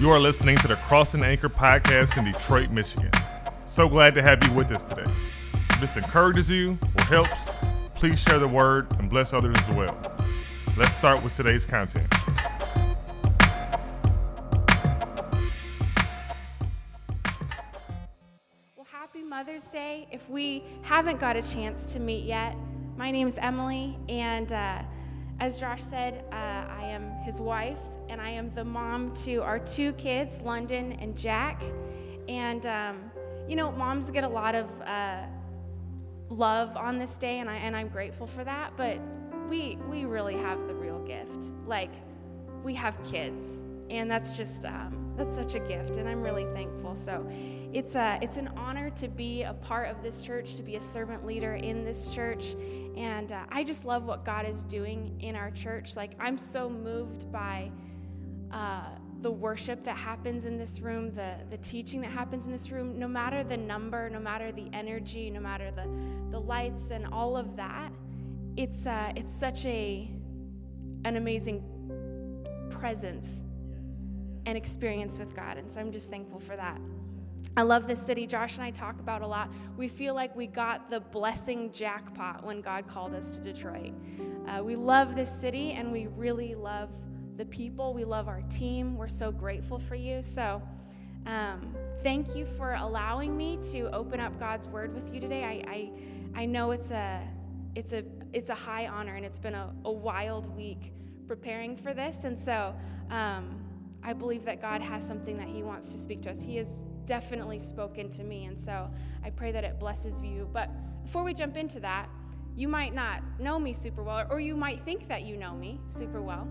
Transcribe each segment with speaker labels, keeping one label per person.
Speaker 1: You are listening to the Cross Anchor podcast in Detroit, Michigan. So glad to have you with us today. If this encourages you or helps, please share the word and bless others as well. Let's start with today's content.
Speaker 2: Well, happy Mother's Day. If we haven't got a chance to meet yet, my name is Emily, and uh, as Josh said, uh, I am his wife, and I am the mom to our two kids, London and Jack. And, um, you know, moms get a lot of uh, love on this day, and, I, and I'm grateful for that, but we, we really have the real gift. Like, we have kids, and that's just, um, that's such a gift, and I'm really thankful. So it's, a, it's an honor to be a part of this church, to be a servant leader in this church, and uh, I just love what God is doing in our church. Like, I'm so moved by uh, the worship that happens in this room, the, the teaching that happens in this room, no matter the number, no matter the energy, no matter the, the lights and all of that, it's, uh, it's such a, an amazing presence and experience with God. And so I'm just thankful for that. I love this city. Josh and I talk about a lot. We feel like we got the blessing jackpot when God called us to Detroit. Uh, we love this city and we really love the people. We love our team. We're so grateful for you. So, um, thank you for allowing me to open up God's word with you today. I, I, I know it's a, it's a, it's a high honor, and it's been a, a wild week preparing for this. And so, um, I believe that God has something that He wants to speak to us. He has definitely spoken to me, and so I pray that it blesses you. But before we jump into that, you might not know me super well, or you might think that you know me super well.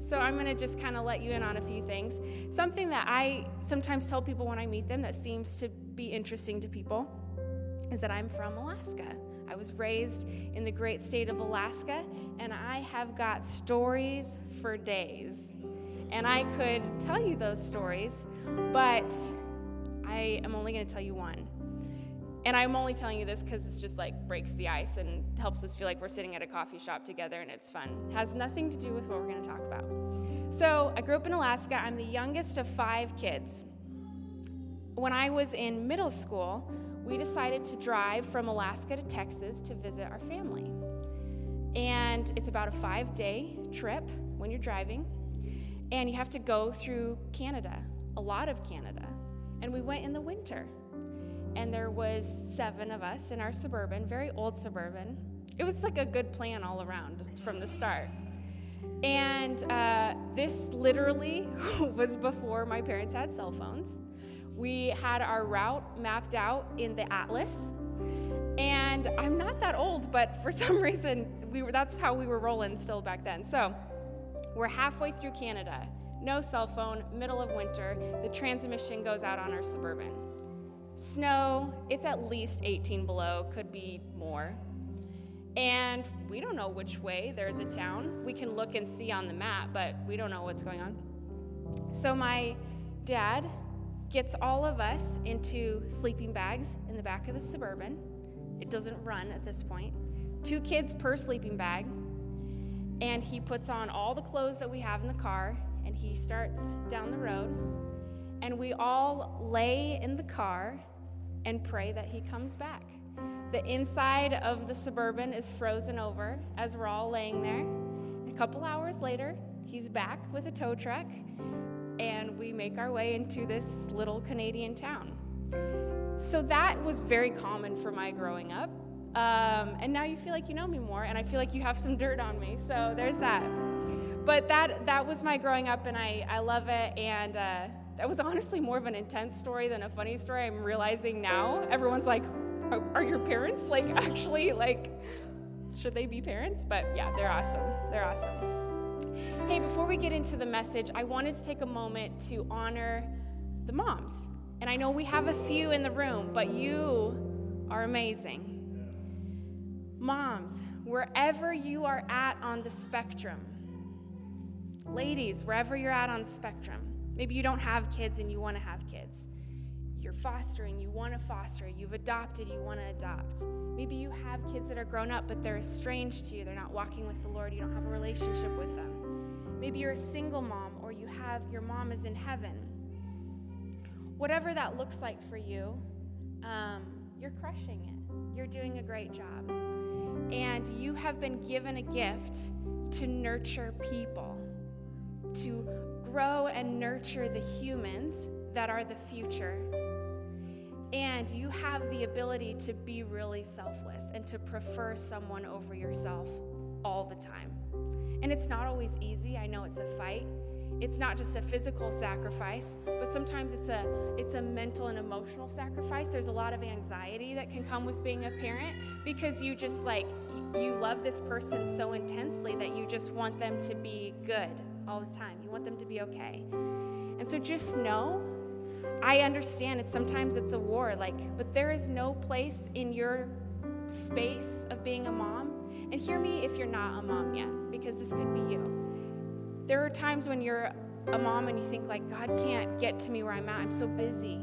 Speaker 2: So I'm going to just kind of let you in on a few things. Something that I sometimes tell people when I meet them that seems to be interesting to people is that I'm from Alaska. I was raised in the great state of Alaska, and I have got stories for days. And I could tell you those stories, but I am only going to tell you one. And I'm only telling you this because it's just like breaks the ice and helps us feel like we're sitting at a coffee shop together and it's fun. It has nothing to do with what we're going to talk about. So, I grew up in Alaska. I'm the youngest of five kids. When I was in middle school, we decided to drive from Alaska to Texas to visit our family. And it's about a five day trip when you're driving. And you have to go through Canada, a lot of Canada. And we went in the winter and there was seven of us in our suburban very old suburban. It was like a good plan all around from the start. And uh, this literally was before my parents had cell phones. We had our route mapped out in the atlas. And i'm not that old but for some reason we were that's how we were rolling still back then. So we're halfway through canada. No cell phone middle of winter. The transmission goes out on our suburban Snow, it's at least 18 below, could be more. And we don't know which way there's a town. We can look and see on the map, but we don't know what's going on. So my dad gets all of us into sleeping bags in the back of the Suburban. It doesn't run at this point. Two kids per sleeping bag. And he puts on all the clothes that we have in the car and he starts down the road. And we all lay in the car and pray that he comes back. The inside of the suburban is frozen over as we're all laying there. A couple hours later, he's back with a tow truck, and we make our way into this little Canadian town. So that was very common for my growing up. Um, and now you feel like you know me more, and I feel like you have some dirt on me. So there's that. But that that was my growing up, and I, I love it. And uh, that was honestly more of an intense story than a funny story. I'm realizing now. Everyone's like, are, are your parents like actually like, should they be parents? But yeah, they're awesome. They're awesome. Hey, before we get into the message, I wanted to take a moment to honor the moms. And I know we have a few in the room, but you are amazing. Moms, wherever you are at on the spectrum, ladies, wherever you're at on the spectrum, Maybe you don't have kids and you want to have kids. You're fostering, you want to foster, you've adopted, you want to adopt. Maybe you have kids that are grown up, but they're estranged to you. They're not walking with the Lord. You don't have a relationship with them. Maybe you're a single mom, or you have your mom is in heaven. Whatever that looks like for you, um, you're crushing it. You're doing a great job. And you have been given a gift to nurture people, to grow and nurture the humans that are the future. And you have the ability to be really selfless and to prefer someone over yourself all the time. And it's not always easy. I know it's a fight. It's not just a physical sacrifice, but sometimes it's a it's a mental and emotional sacrifice. There's a lot of anxiety that can come with being a parent because you just like you love this person so intensely that you just want them to be good all the time. You want them to be okay. And so just know I understand it's sometimes it's a war, like, but there is no place in your space of being a mom. And hear me if you're not a mom yet, because this could be you. There are times when you're a mom and you think, like, God can't get to me where I'm at. I'm so busy.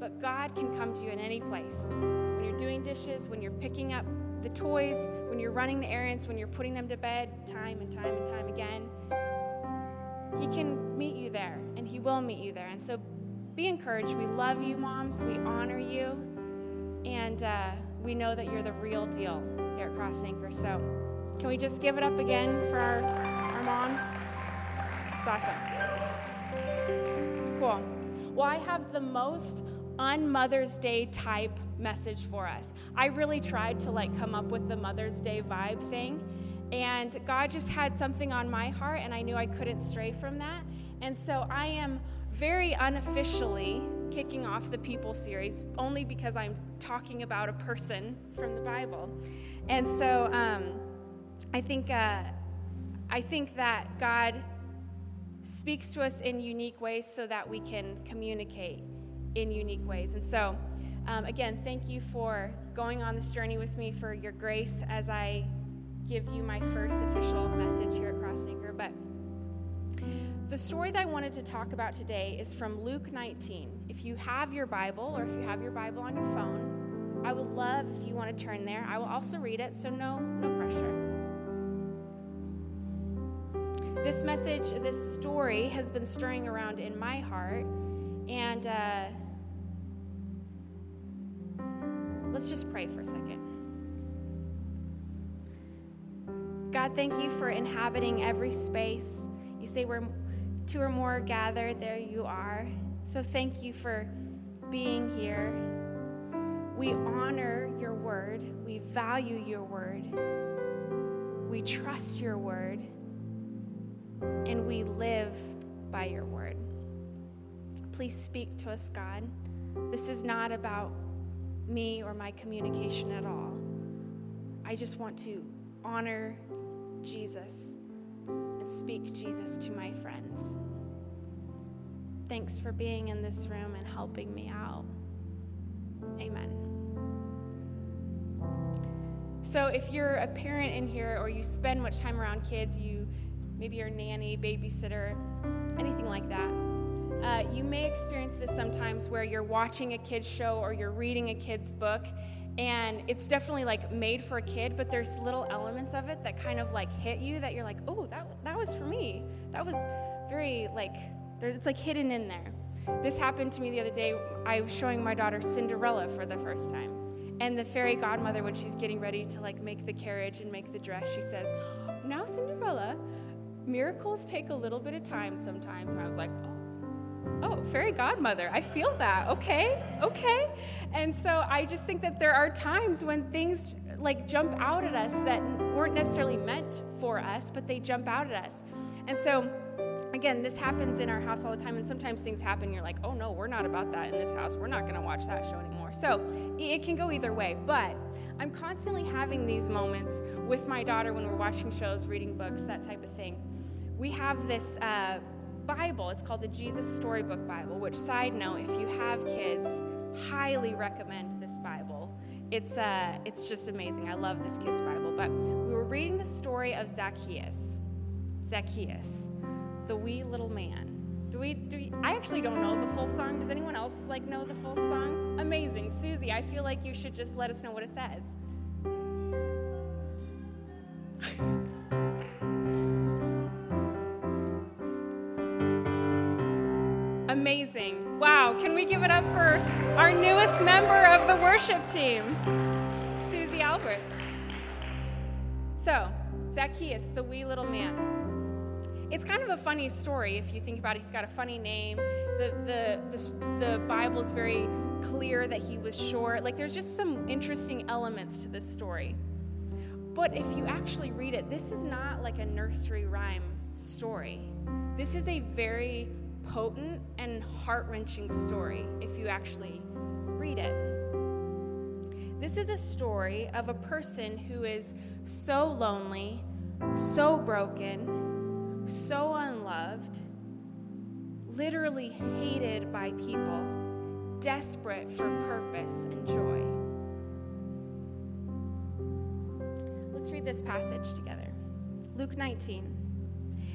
Speaker 2: But God can come to you in any place. When you're doing dishes, when you're picking up the toys, when you're running the errands, when you're putting them to bed, time and time and time again, He can meet you there, and He will meet you there. And so be encouraged. We love you, moms. We honor you. And uh, we know that you're the real deal here at Cross Anchor. So, can we just give it up again for our, our moms? It's awesome. Cool. Well, I have the most un Mother's Day type message for us. I really tried to like come up with the Mother's Day vibe thing, and God just had something on my heart, and I knew I couldn't stray from that. And so I am very unofficially kicking off the people series only because I'm talking about a person from the Bible. And so um, I think uh, I think that God speaks to us in unique ways so that we can communicate in unique ways. And so um, again, thank you for going on this journey with me for your grace as I give you my first official message here at Cross Anchor. But the story that I wanted to talk about today is from Luke 19. If you have your Bible or if you have your Bible on your phone, I would love if you want to turn there. I will also read it, so no no pressure. This message, this story has been stirring around in my heart, and uh, let's just pray for a second. God, thank you for inhabiting every space. You say we're two or more gathered, there you are. So thank you for being here. We honor your word, we value your word, we trust your word, and we live by your word. Please speak to us, God. This is not about me or my communication at all. I just want to honor Jesus and speak Jesus to my friends. Thanks for being in this room and helping me out. Amen. So, if you're a parent in here or you spend much time around kids, you maybe you're a nanny, babysitter, anything like that, uh, you may experience this sometimes where you're watching a kid's show or you're reading a kid's book and it's definitely like made for a kid but there's little elements of it that kind of like hit you that you're like oh that, that was for me. That was very like it's like hidden in there. This happened to me the other day. I was showing my daughter cinderella for the first time. And the fairy godmother when she's getting ready to like make the carriage and make the dress she says now cinderella miracles take a little bit of time sometimes. And i was like oh oh, fairy godmother, I feel that. Okay, okay. And so I just think that there are times when things like jump out at us that weren't necessarily meant for us, but they jump out at us. And so, again, this happens in our house all the time, and sometimes things happen, you're like, oh no, we're not about that in this house. We're not going to watch that show anymore. So it can go either way, but I'm constantly having these moments with my daughter when we're watching shows, reading books, that type of thing. We have this. Uh, Bible. It's called the Jesus Storybook Bible, which, side note, if you have kids, highly recommend this Bible. It's, uh, it's just amazing. I love this kid's Bible. But we were reading the story of Zacchaeus. Zacchaeus, the wee little man. Do we, do we, I actually don't know the full song. Does anyone else like know the full song? Amazing. Susie, I feel like you should just let us know what it says. Can we give it up for our newest member of the worship team, Susie Alberts? So, Zacchaeus, the wee little man. It's kind of a funny story if you think about it. He's got a funny name. The, the, the, the Bible is very clear that he was short. Like, there's just some interesting elements to this story. But if you actually read it, this is not like a nursery rhyme story. This is a very potent and heart wrenching story if you actually read it. This is a story of a person who is so lonely, so broken, so unloved, literally hated by people, desperate for purpose and joy. Let's read this passage together. Luke 19.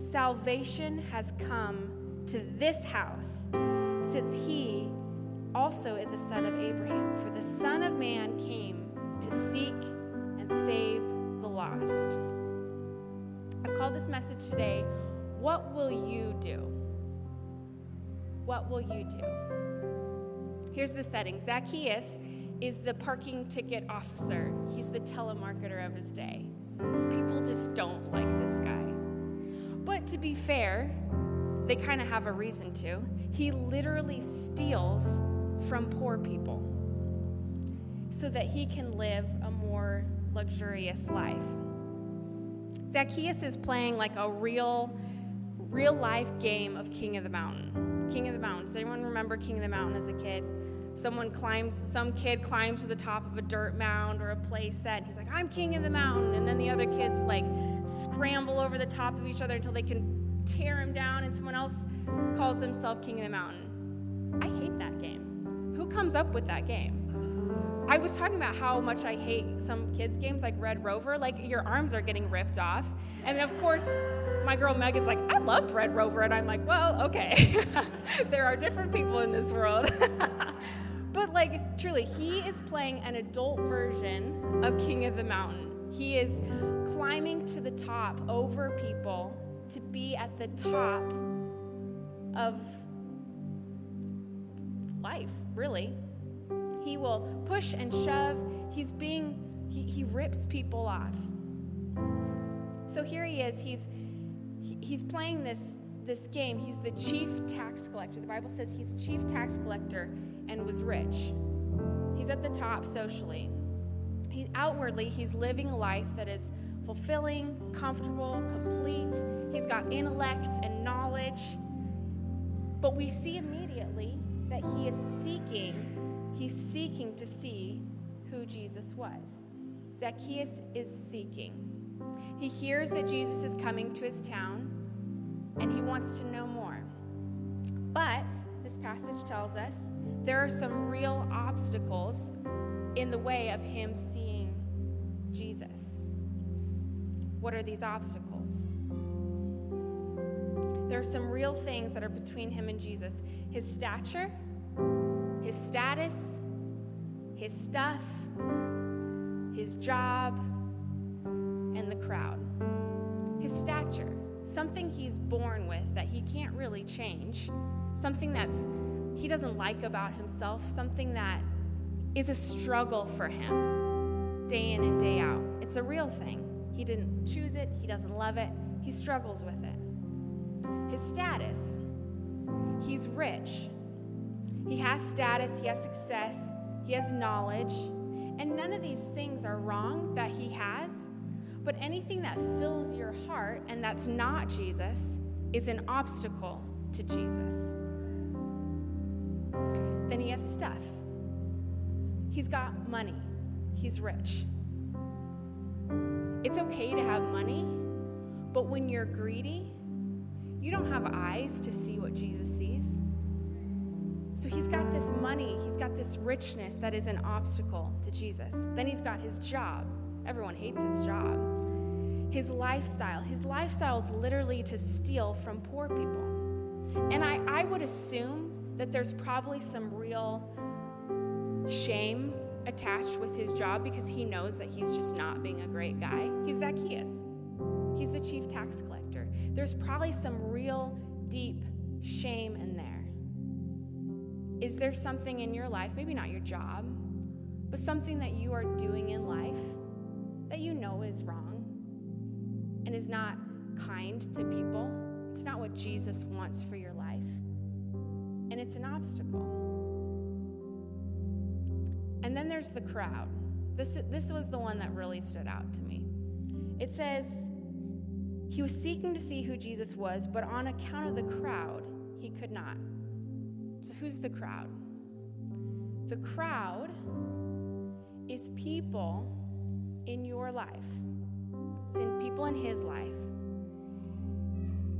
Speaker 2: salvation has come to this house, since he also is a son of Abraham. For the Son of Man came to seek and save the lost. I've called this message today, What Will You Do? What will you do? Here's the setting Zacchaeus is the parking ticket officer, he's the telemarketer of his day. People just don't like this guy. But to be fair, they kind of have a reason to. He literally steals from poor people so that he can live a more luxurious life. Zacchaeus is playing like a real, real life game of King of the Mountain. King of the Mountain. Does anyone remember King of the Mountain as a kid? Someone climbs, some kid climbs to the top of a dirt mound or a play set. And he's like, I'm king of the mountain. And then the other kids like scramble over the top of each other until they can tear him down, and someone else calls himself king of the mountain. I hate that game. Who comes up with that game? I was talking about how much I hate some kids' games like Red Rover. Like, your arms are getting ripped off. And then, of course, my girl Megan's like, I loved Red Rover. And I'm like, well, okay. there are different people in this world. but, like, truly, he is playing an adult version of King of the Mountain. He is climbing to the top over people to be at the top of life, really. He will push and shove. He's being, he, he rips people off. So here he is. He's, he, he's playing this, this game. He's the chief tax collector. The Bible says he's chief tax collector and was rich. He's at the top socially. He, outwardly, he's living a life that is fulfilling, comfortable, complete. He's got intellect and knowledge. But we see immediately that he is seeking He's seeking to see who Jesus was. Zacchaeus is seeking. He hears that Jesus is coming to his town and he wants to know more. But this passage tells us there are some real obstacles in the way of him seeing Jesus. What are these obstacles? There are some real things that are between him and Jesus his stature his status, his stuff, his job, and the crowd. His stature, something he's born with that he can't really change, something that's he doesn't like about himself, something that is a struggle for him day in and day out. It's a real thing. He didn't choose it, he doesn't love it, he struggles with it. His status, he's rich. He has status, he has success, he has knowledge, and none of these things are wrong that he has. But anything that fills your heart and that's not Jesus is an obstacle to Jesus. Then he has stuff. He's got money. He's rich. It's okay to have money, but when you're greedy, you don't have eyes to see what Jesus sees. So he's got this money, he's got this richness that is an obstacle to Jesus. Then he's got his job. Everyone hates his job. His lifestyle. His lifestyle is literally to steal from poor people. And I, I would assume that there's probably some real shame attached with his job because he knows that he's just not being a great guy. He's Zacchaeus, he's the chief tax collector. There's probably some real deep shame in there. Is there something in your life, maybe not your job, but something that you are doing in life that you know is wrong and is not kind to people? It's not what Jesus wants for your life, and it's an obstacle. And then there's the crowd. This, this was the one that really stood out to me. It says, He was seeking to see who Jesus was, but on account of the crowd, he could not. So, who's the crowd? The crowd is people in your life, it's in people in his life.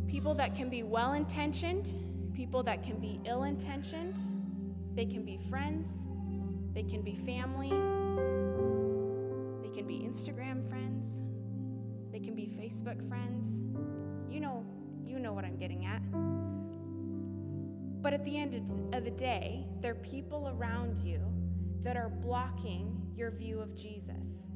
Speaker 2: People that can be well intentioned, people that can be ill intentioned, they can be friends, they can be family, they can be Instagram friends, they can be Facebook friends. You know, you know what I'm getting at. But at the end of the day, there are people around you that are blocking your view of Jesus.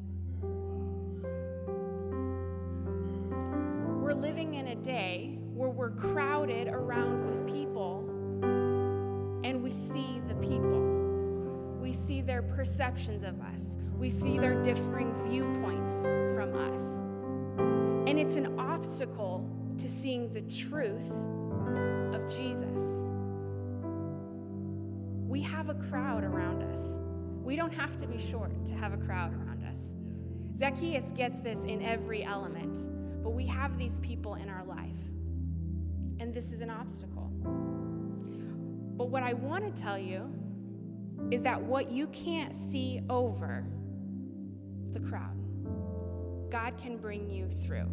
Speaker 2: We're living in a day where we're crowded around with people and we see their perceptions of us. We see their differing viewpoints from us. And it's an obstacle to seeing the truth of Jesus we have a crowd around us. We don't have to be short to have a crowd around us. Zacchaeus gets this in every element, but we have these people in our life. And this is an obstacle. But what I want to tell you is that what you can't see over the crowd, God can bring you through.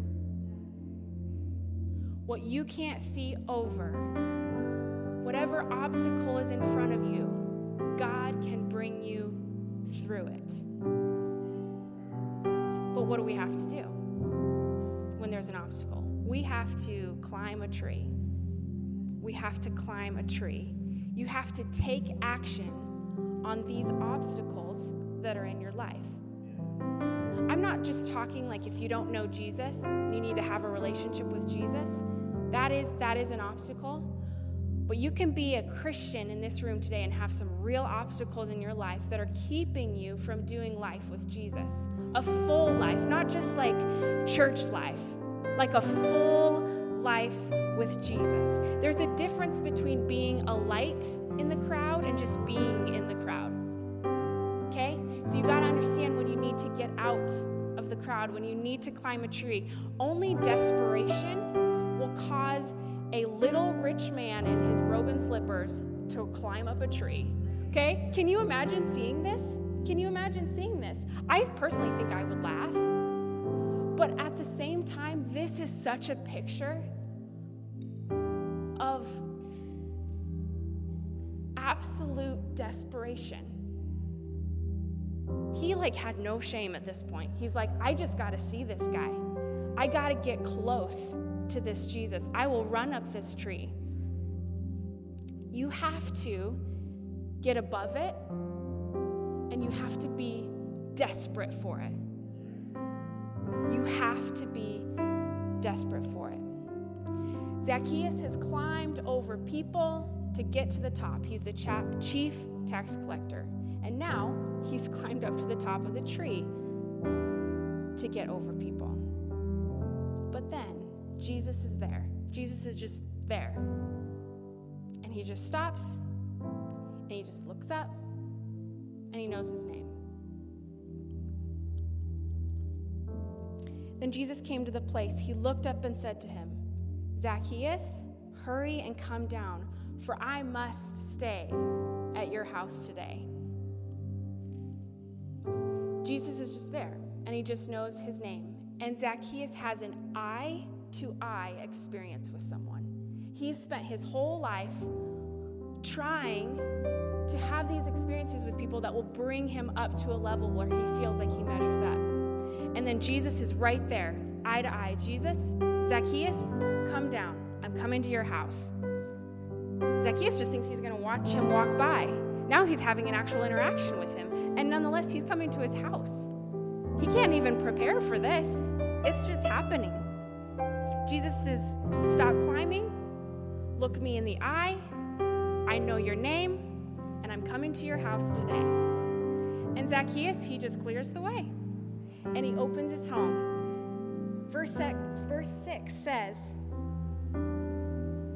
Speaker 2: What you can't see over Whatever obstacle is in front of you, God can bring you through it. But what do we have to do when there's an obstacle? We have to climb a tree. We have to climb a tree. You have to take action on these obstacles that are in your life. I'm not just talking like if you don't know Jesus, you need to have a relationship with Jesus. That is that is an obstacle. But you can be a Christian in this room today and have some real obstacles in your life that are keeping you from doing life with Jesus. A full life, not just like church life, like a full life with Jesus. There's a difference between being a light in the crowd and just being in the crowd. Okay? So you got to understand when you need to get out of the crowd, when you need to climb a tree. Only desperation will cause a little rich man in his robe and slippers to climb up a tree. Okay? Can you imagine seeing this? Can you imagine seeing this? I personally think I would laugh. But at the same time, this is such a picture absolute desperation. He like had no shame at this point. He's like, I just got to see this guy. I got to get close to this Jesus. I will run up this tree. You have to get above it and you have to be desperate for it. You have to be desperate for it. Zacchaeus has climbed over people to get to the top. He's the cha- chief tax collector. And now he's climbed up to the top of the tree to get over people. But then Jesus is there. Jesus is just there. And he just stops and he just looks up and he knows his name. Then Jesus came to the place. He looked up and said to him, Zacchaeus, hurry and come down, for I must stay at your house today. Jesus is just there, and he just knows his name. And Zacchaeus has an eye to eye experience with someone. He's spent his whole life trying to have these experiences with people that will bring him up to a level where he feels like he measures up. And then Jesus is right there, eye to eye. Jesus, Zacchaeus, come down. I'm coming to your house. Zacchaeus just thinks he's going to watch him walk by. Now he's having an actual interaction with him. And nonetheless, he's coming to his house. He can't even prepare for this, it's just happening. Jesus says, Stop climbing, look me in the eye. I know your name, and I'm coming to your house today. And Zacchaeus, he just clears the way and he opens his home. Verse, verse 6 says,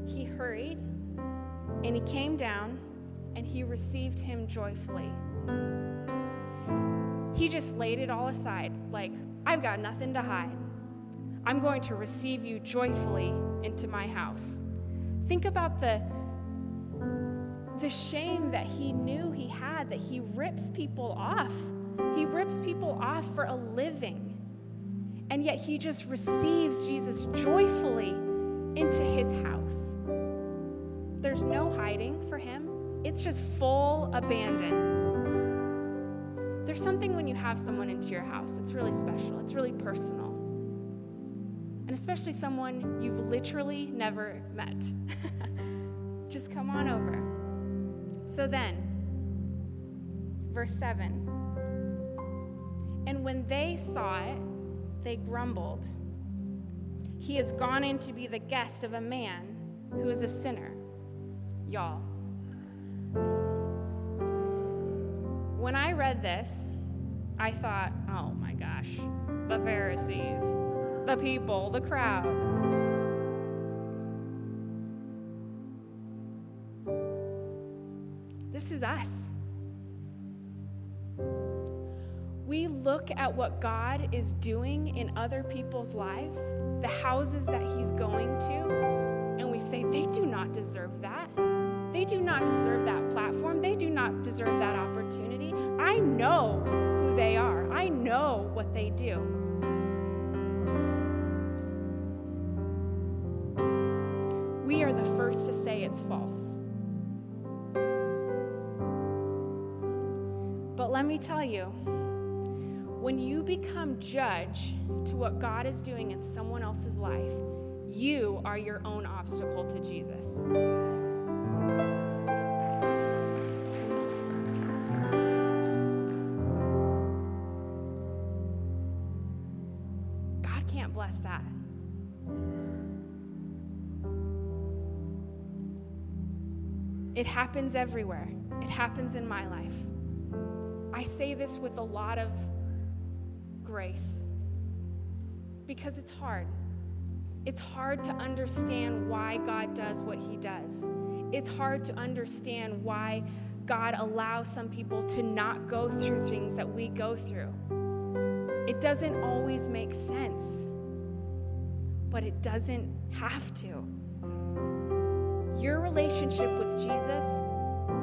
Speaker 2: He hurried and he came down and he received him joyfully. He just laid it all aside, like, I've got nothing to hide. I'm going to receive you joyfully into my house. Think about the, the shame that he knew he had, that he rips people off. He rips people off for a living. And yet he just receives Jesus joyfully into his house. There's no hiding for him, it's just full abandon. There's something when you have someone into your house, it's really special, it's really personal. And especially someone you've literally never met. just come on over. So then, verse 7 And when they saw it, they grumbled. He has gone in to be the guest of a man who is a sinner. Y'all. When I read this, I thought, oh my gosh, the Pharisees, the people, the crowd. This is us. We look at what God is doing in other people's lives, the houses that He's going to, and we say, they do not deserve that. They do not deserve that platform. They do not deserve that opportunity. I know who they are, I know what they do. We are the first to say it's false. But let me tell you, when you become judge to what God is doing in someone else's life, you are your own obstacle to Jesus. God can't bless that. It happens everywhere. It happens in my life. I say this with a lot of grace because it's hard. It's hard to understand why God does what He does. It's hard to understand why God allows some people to not go through things that we go through. It doesn't always make sense, but it doesn't have to. Your relationship with Jesus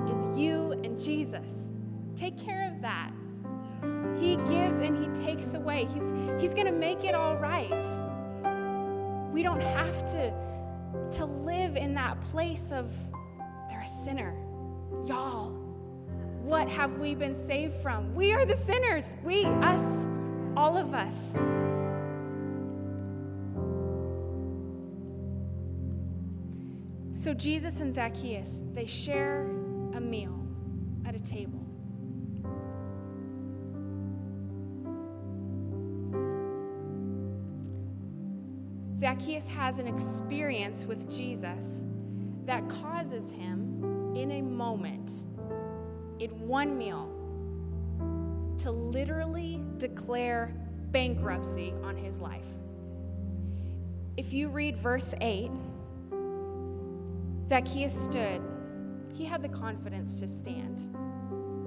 Speaker 2: is you and Jesus. Take care of that. He gives and He takes away. He's, he's going to make it all right. We don't have to, to live in that place of, they're a sinner. Y'all, what have we been saved from? We are the sinners. We, us, all of us. So Jesus and Zacchaeus, they share a meal at a table. Zacchaeus has an experience with Jesus that causes him, in a moment, in one meal, to literally declare bankruptcy on his life. If you read verse 8, Zacchaeus stood. He had the confidence to stand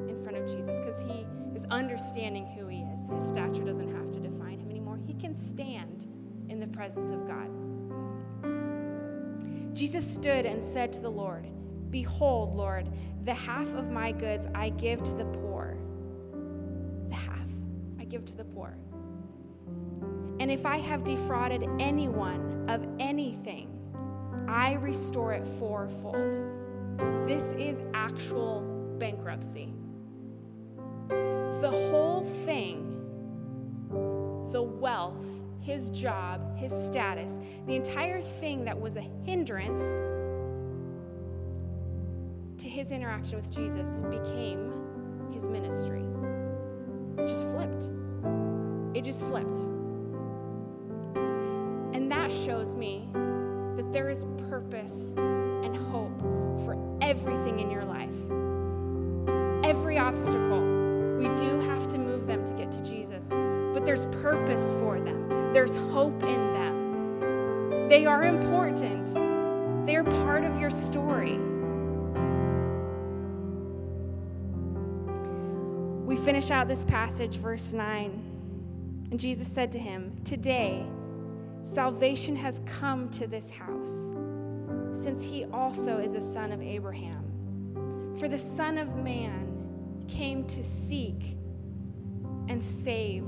Speaker 2: in front of Jesus because he is understanding who he is. His stature doesn't have to define him anymore. He can stand presence of God. Jesus stood and said to the Lord, Behold, Lord, the half of my goods I give to the poor. The half I give to the poor. And if I have defrauded anyone of anything, I restore it fourfold. This is actual bankruptcy. The whole thing, the wealth, his job, his status, the entire thing that was a hindrance to his interaction with Jesus became his ministry. It just flipped. It just flipped. And that shows me that there is purpose and hope for everything in your life. Every obstacle, we do have to move them to get there's purpose for them, there's hope in them. They are important, they are part of your story. We finish out this passage, verse 9. And Jesus said to him, Today, salvation has come to this house, since he also is a son of Abraham. For the Son of Man came to seek and save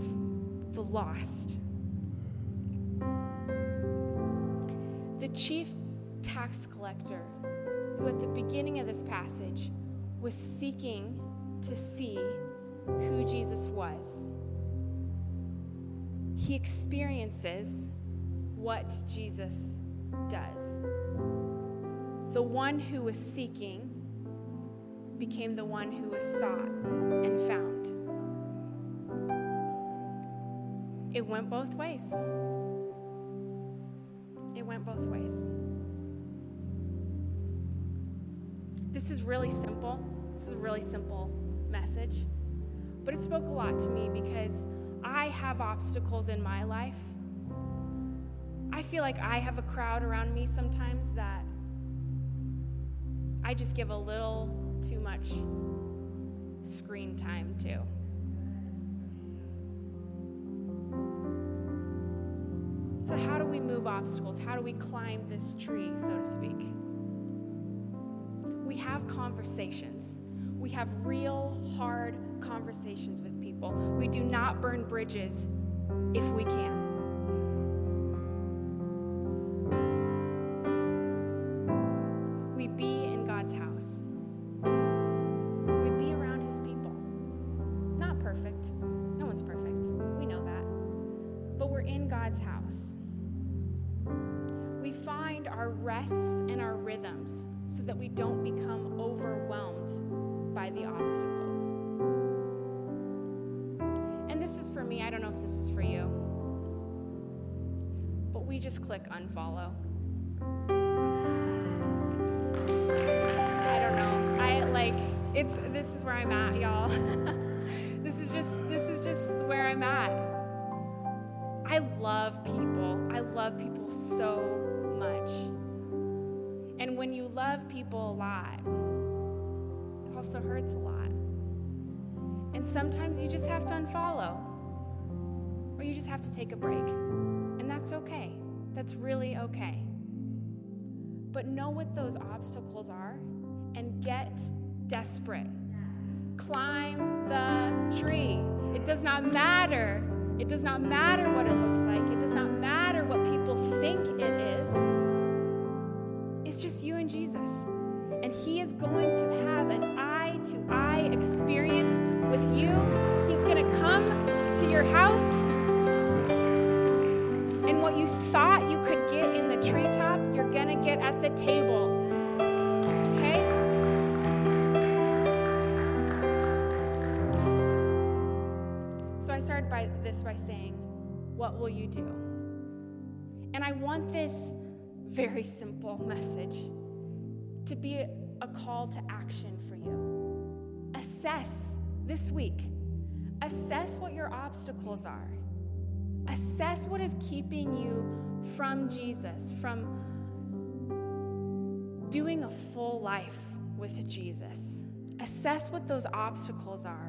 Speaker 2: the lost. The chief tax collector, who at the beginning of this passage was seeking to see who Jesus was, he experiences what Jesus does. The one who was seeking became the one who was sought and found. It went both ways. It went both ways. This is really simple. This is a really simple message. But it spoke a lot to me because I have obstacles in my life. I feel like I have a crowd around me sometimes that I just give a little too much screen time to. So, how do we move obstacles? How do we climb this tree, so to speak? We have conversations. We have real, hard conversations with people. We do not burn bridges if we can. It's this is where I'm at, y'all. this is just this is just where I'm at. I love people. I love people so much. And when you love people a lot, it also hurts a lot. And sometimes you just have to unfollow, or you just have to take a break. And that's okay. That's really okay. But know what those obstacles are and get desperate. Climb the tree. It does not matter. It does not matter what it looks like. It does not matter what people think it is. It's just you and Jesus. And He is going to have an eye to eye experience with you. He's going to come to your house. And what you thought you could get in the treetop, you're going to get at the table. By this by saying, What will you do? And I want this very simple message to be a call to action for you. Assess this week, assess what your obstacles are, assess what is keeping you from Jesus, from doing a full life with Jesus. Assess what those obstacles are.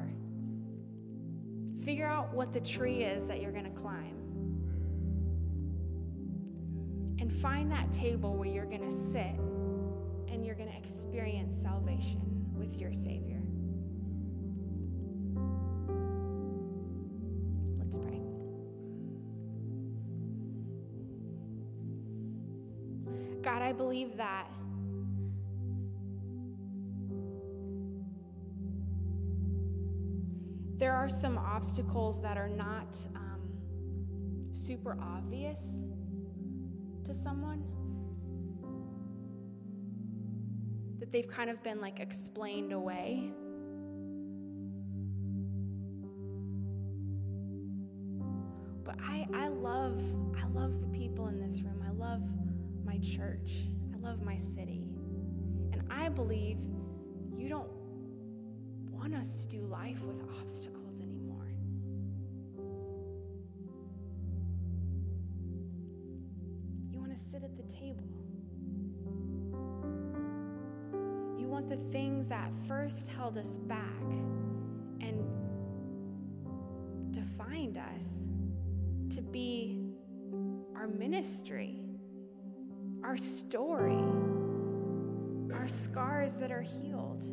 Speaker 2: Figure out what the tree is that you're going to climb. And find that table where you're going to sit and you're going to experience salvation with your Savior. Let's pray. God, I believe that there are some obstacles that are not um, super obvious to someone. That they've kind of been like explained away. But I, I love, I love the people in this room. I love my church. I love my city. And I believe you don't want us to do life with obstacles anymore. You want to sit at the table. You want the things that first held us back and defined us to be our ministry, our story, our scars that are healed.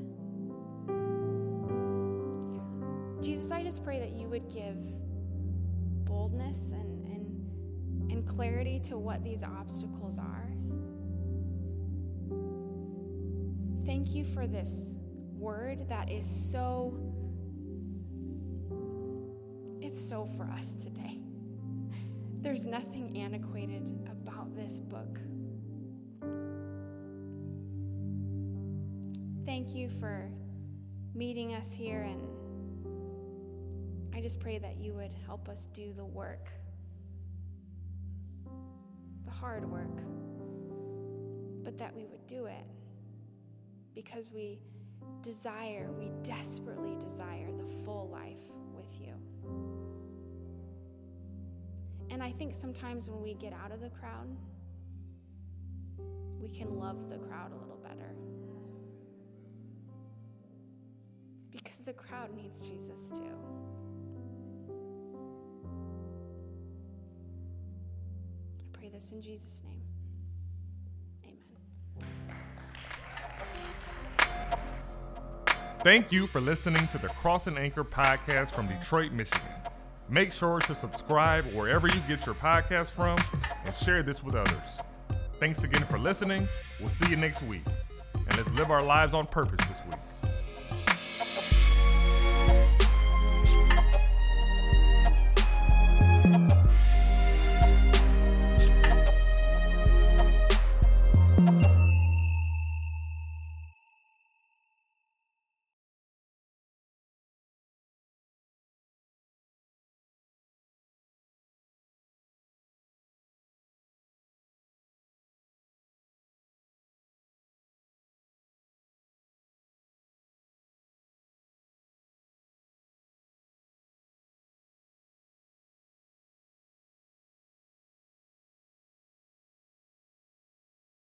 Speaker 2: Just pray that you would give boldness and, and, and clarity to what these obstacles are. Thank you for this word that is so, it's so for us today. There's nothing antiquated about this book. Thank you for meeting us here and I just pray that you would help us do the work, the hard work, but that we would do it because we desire, we desperately desire the full life with you. And I think sometimes when we get out of the crowd, we can love the crowd a little better. Because the crowd needs Jesus too. This in Jesus' name. Amen.
Speaker 1: Thank you for listening to the Cross and Anchor podcast from Detroit, Michigan. Make sure to subscribe wherever you get your podcast from and share this with others. Thanks again for listening. We'll see you next week. And let's live our lives on purpose